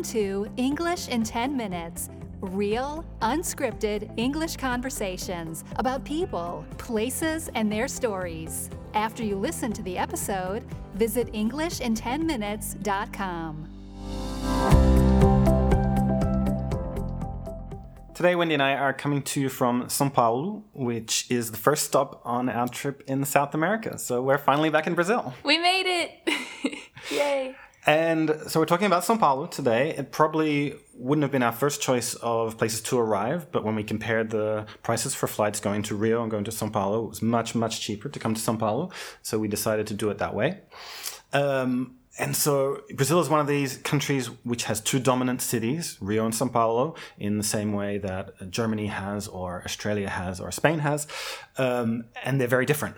Welcome to English in 10 Minutes real, unscripted English conversations about people, places, and their stories. After you listen to the episode, visit EnglishinTenMinutes.com. Today, Wendy and I are coming to you from Sao Paulo, which is the first stop on our trip in South America. So we're finally back in Brazil. We made it! Yay! And so we're talking about Sao Paulo today. It probably wouldn't have been our first choice of places to arrive, but when we compared the prices for flights going to Rio and going to Sao Paulo, it was much, much cheaper to come to Sao Paulo. So we decided to do it that way. Um, and so Brazil is one of these countries which has two dominant cities, Rio and Sao Paulo, in the same way that Germany has, or Australia has, or Spain has. Um, and they're very different.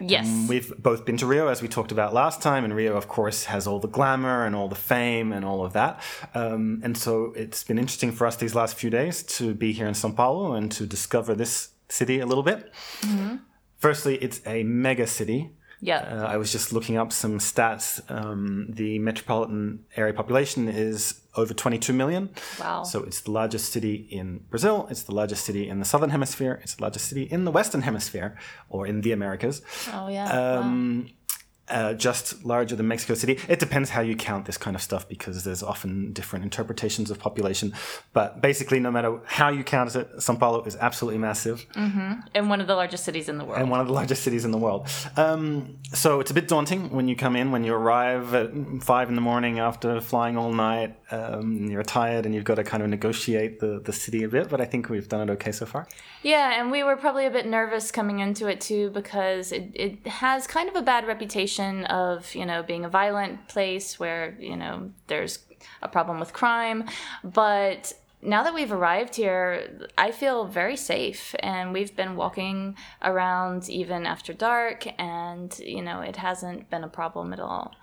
Yes. Um, we've both been to Rio, as we talked about last time, and Rio, of course, has all the glamour and all the fame and all of that. Um, and so it's been interesting for us these last few days to be here in Sao Paulo and to discover this city a little bit. Mm-hmm. Firstly, it's a mega city. Yeah. Uh, I was just looking up some stats. Um, the metropolitan area population is over 22 million. Wow. So it's the largest city in Brazil. It's the largest city in the southern hemisphere. It's the largest city in the western hemisphere or in the Americas. Oh, yeah. Um, wow uh, just larger than Mexico City. It depends how you count this kind of stuff because there's often different interpretations of population. But basically, no matter how you count it, Sao Paulo is absolutely massive. Mm-hmm. And one of the largest cities in the world. And one of the largest cities in the world. Um, so it's a bit daunting when you come in, when you arrive at five in the morning after flying all night. Um, you're tired and you've got to kind of negotiate the, the city a bit. But I think we've done it okay so far. Yeah, and we were probably a bit nervous coming into it too because it, it has kind of a bad reputation of you know being a violent place where you know there's a problem with crime but now that we've arrived here, I feel very safe, and we've been walking around even after dark, and you know it hasn't been a problem at all.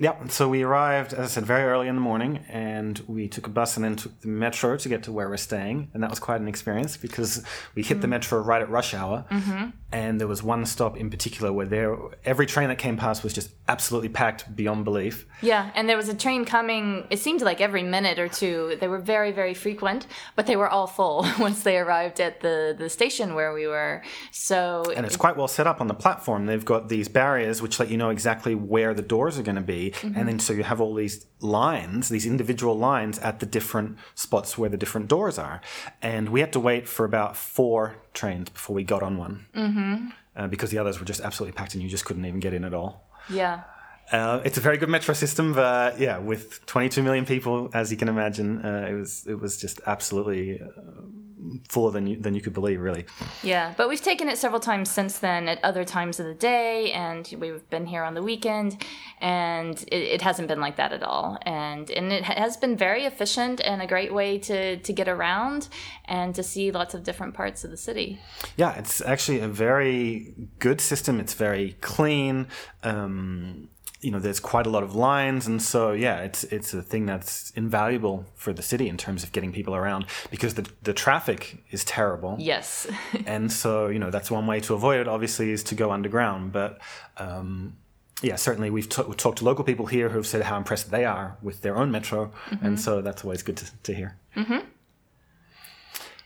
Yeah, so we arrived, as I said, very early in the morning, and we took a bus and then took the metro to get to where we're staying, and that was quite an experience because we hit mm. the metro right at rush hour, mm-hmm. and there was one stop in particular where there every train that came past was just absolutely packed beyond belief. Yeah, and there was a train coming. It seemed like every minute or two. They were very, very frequent, but they were all full once they arrived at the the station where we were. So and it's quite well set up on the platform. They've got these barriers which let you know exactly where the doors are going to be Mm-hmm. And then so you have all these lines, these individual lines at the different spots where the different doors are. And we had to wait for about four trains before we got on one. Mm-hmm. Uh, because the others were just absolutely packed and you just couldn't even get in at all. Yeah. Uh, it's a very good metro system, but yeah, with 22 million people, as you can imagine, uh, it was it was just absolutely uh, fuller than you, than you could believe, really. Yeah, but we've taken it several times since then at other times of the day, and we've been here on the weekend, and it, it hasn't been like that at all. And and it has been very efficient and a great way to to get around and to see lots of different parts of the city. Yeah, it's actually a very good system. It's very clean. Um, you know there's quite a lot of lines and so yeah it's it's a thing that's invaluable for the city in terms of getting people around because the the traffic is terrible yes and so you know that's one way to avoid it obviously is to go underground but um, yeah, certainly we've, t- we've, talked to local people here who've said how impressed they are with their own metro, mm-hmm. and so that's always good to, to hear. Mm-hmm.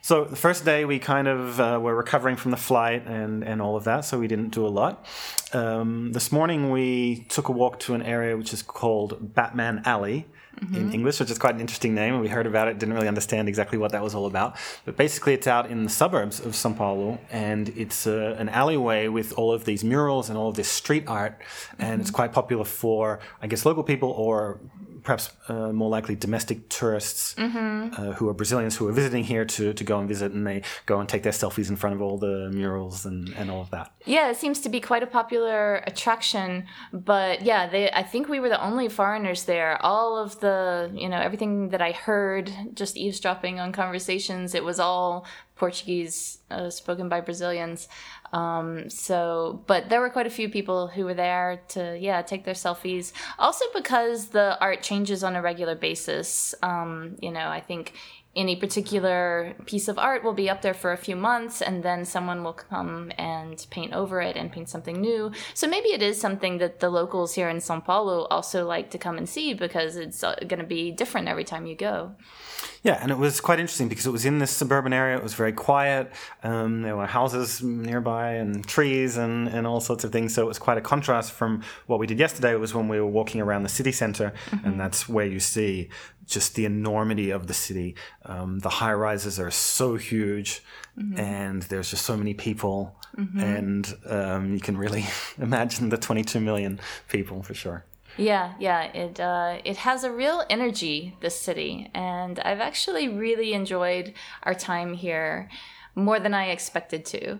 So the first day we kind of uh, were recovering from the flight and, and all of that, so we didn't do a lot. Um, this morning we took a walk to an area which is called Batman Alley. Mm-hmm. In English, which is quite an interesting name, and we heard about it, didn't really understand exactly what that was all about. But basically, it's out in the suburbs of Sao Paulo, and it's uh, an alleyway with all of these murals and all of this street art, and mm-hmm. it's quite popular for, I guess, local people or perhaps uh, more likely domestic tourists mm-hmm. uh, who are Brazilians who are visiting here to, to go and visit, and they go and take their selfies in front of all the murals and, and all of that. Yeah, it seems to be quite a popular attraction. But yeah, they, I think we were the only foreigners there. All of the, you know, everything that I heard, just eavesdropping on conversations, it was all Portuguese uh, spoken by Brazilians. Um, so, but there were quite a few people who were there to, yeah, take their selfies. Also because the art changes on a regular basis. Um, you know, I think any particular piece of art will be up there for a few months and then someone will come and paint over it and paint something new. So maybe it is something that the locals here in Sao Paulo also like to come and see because it's uh, going to be different every time you go. Yeah, and it was quite interesting because it was in this suburban area. It was very quiet. Um, there were houses nearby and trees and, and all sorts of things. So it was quite a contrast from what we did yesterday. It was when we were walking around the city center, mm-hmm. and that's where you see just the enormity of the city. Um, the high rises are so huge, mm-hmm. and there's just so many people, mm-hmm. and um, you can really imagine the 22 million people for sure. Yeah, yeah, it uh, it has a real energy. This city, and I've actually really enjoyed our time here more than I expected to.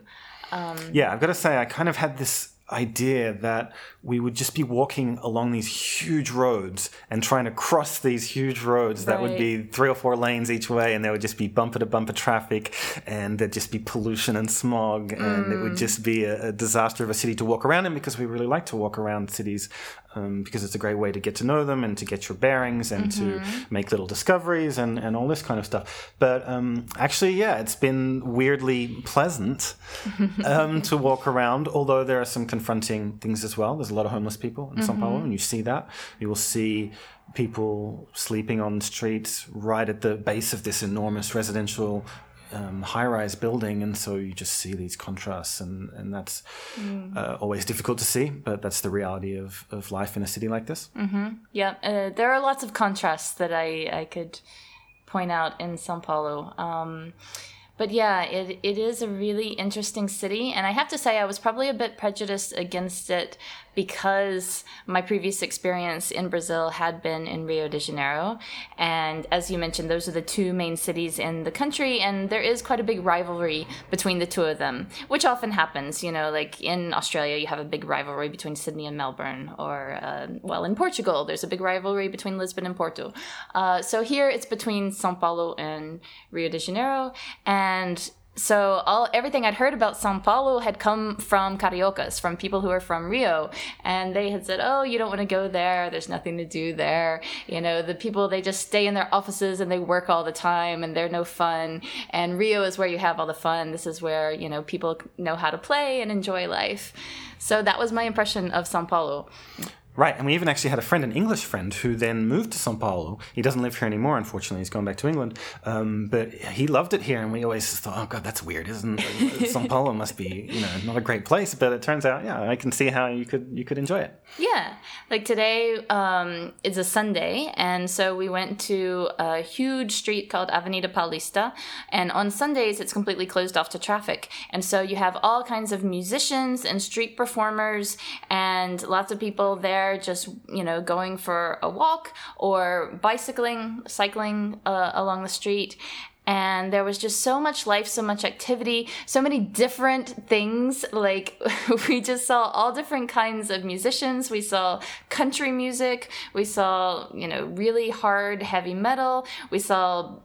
Um, yeah, I've got to say, I kind of had this idea that we would just be walking along these huge roads and trying to cross these huge roads that would be three or four lanes each way and there would just be bumper to bumper traffic and there'd just be pollution and smog and it would mm. just be a, a, disaster of a city to walk around in because we really like to walk around cities um, because it's a great way to get to know them and to get your bearings and mm-hmm. to make little discoveries and, and all this kind of stuff. But um, actually, yeah, it's been weirdly pleasant um, to walk around, although there are some confronting things as well. There's a lot of homeless people in mm-hmm. Sao Paulo, and you see that. You will see people sleeping on streets right at the base of this enormous residential um, high-rise building, and so you just see these contrasts, and and that's mm. uh, always difficult to see, but that's the reality of of life in a city like this. Mm-hmm. Yeah, uh, there are lots of contrasts that I I could point out in São Paulo. Um, but yeah, it, it is a really interesting city. And I have to say, I was probably a bit prejudiced against it because my previous experience in Brazil had been in Rio de Janeiro. And as you mentioned, those are the two main cities in the country, and there is quite a big rivalry between the two of them, which often happens. You know, like in Australia, you have a big rivalry between Sydney and Melbourne, or, uh, well, in Portugal, there's a big rivalry between Lisbon and Porto. Uh, so here it's between Sao Paulo and Rio de Janeiro. And so all everything I'd heard about Sao Paulo had come from cariocas, from people who are from Rio, and they had said, "Oh, you don't want to go there. There's nothing to do there. You know, the people they just stay in their offices and they work all the time, and they're no fun. And Rio is where you have all the fun. This is where you know people know how to play and enjoy life." So that was my impression of Sao Paulo. Right, and we even actually had a friend, an English friend, who then moved to Sao Paulo. He doesn't live here anymore, unfortunately. He's gone back to England. Um, but he loved it here, and we always thought, "Oh God, that's weird, isn't? Sao Paulo must be, you know, not a great place." But it turns out, yeah, I can see how you could you could enjoy it. Yeah, like today um, is a Sunday, and so we went to a huge street called Avenida Paulista, and on Sundays it's completely closed off to traffic, and so you have all kinds of musicians and street performers, and lots of people there there just, you know, going for a walk or bicycling, cycling uh, along the street and there was just so much life, so much activity, so many different things. Like, we just saw all different kinds of musicians. We saw country music, we saw, you know, really hard, heavy metal, we saw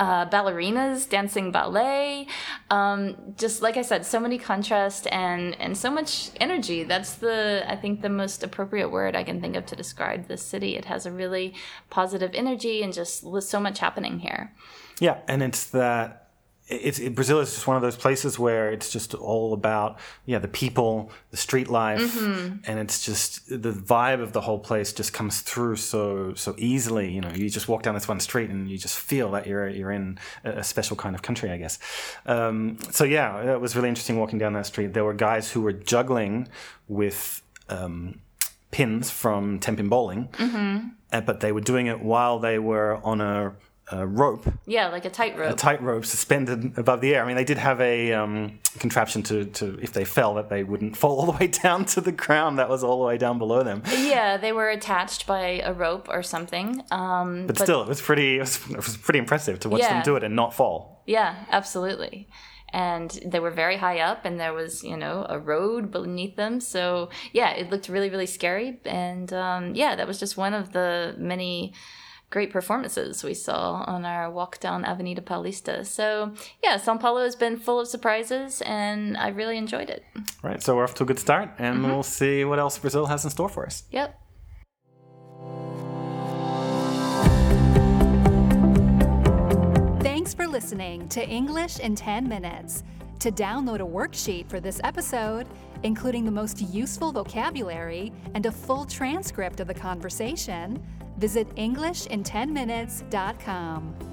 uh, ballerinas dancing ballet. Um, just like I said, so many contrast and and so much energy. That's the I think the most appropriate word I can think of to describe this city. It has a really positive energy and just so much happening here. Yeah, and it's that it's it, Brazil is just one of those places where it's just all about yeah the people, the street life, mm-hmm. and it's just the vibe of the whole place just comes through so so easily. You know, you just walk down this one street and you just feel that you're you're in a special kind of country, I guess. Um, so yeah, it was really interesting walking down that street. There were guys who were juggling with. Um, pins from Tenpin Bowling, mm-hmm. Uh, but they were doing it while they were on a a rope. Yeah, like a tightrope. A tightrope suspended above the air. I mean, they did have a um, contraption to, to, if they fell, that they wouldn't fall all the way down to the ground. That was all the way down below them. Yeah, they were attached by a rope or something. Um, but, but, still, it was pretty. It was, it was pretty impressive to watch yeah. them do it and not fall. Yeah, absolutely and they were very high up and there was you know a road beneath them so yeah it looked really really scary and um, yeah that was just one of the many great performances we saw on our walk down Avenida Paulista. So, yeah, Sao Paulo has been full of surprises and I really enjoyed it. Right, so we're off to a good start and mm-hmm. we'll see what else Brazil has in store for us. Yep. Thanks for listening to English in 10 Minutes. To download a worksheet for this episode, including the most useful vocabulary and a full transcript of the conversation, visit EnglishinTenMinutes.com.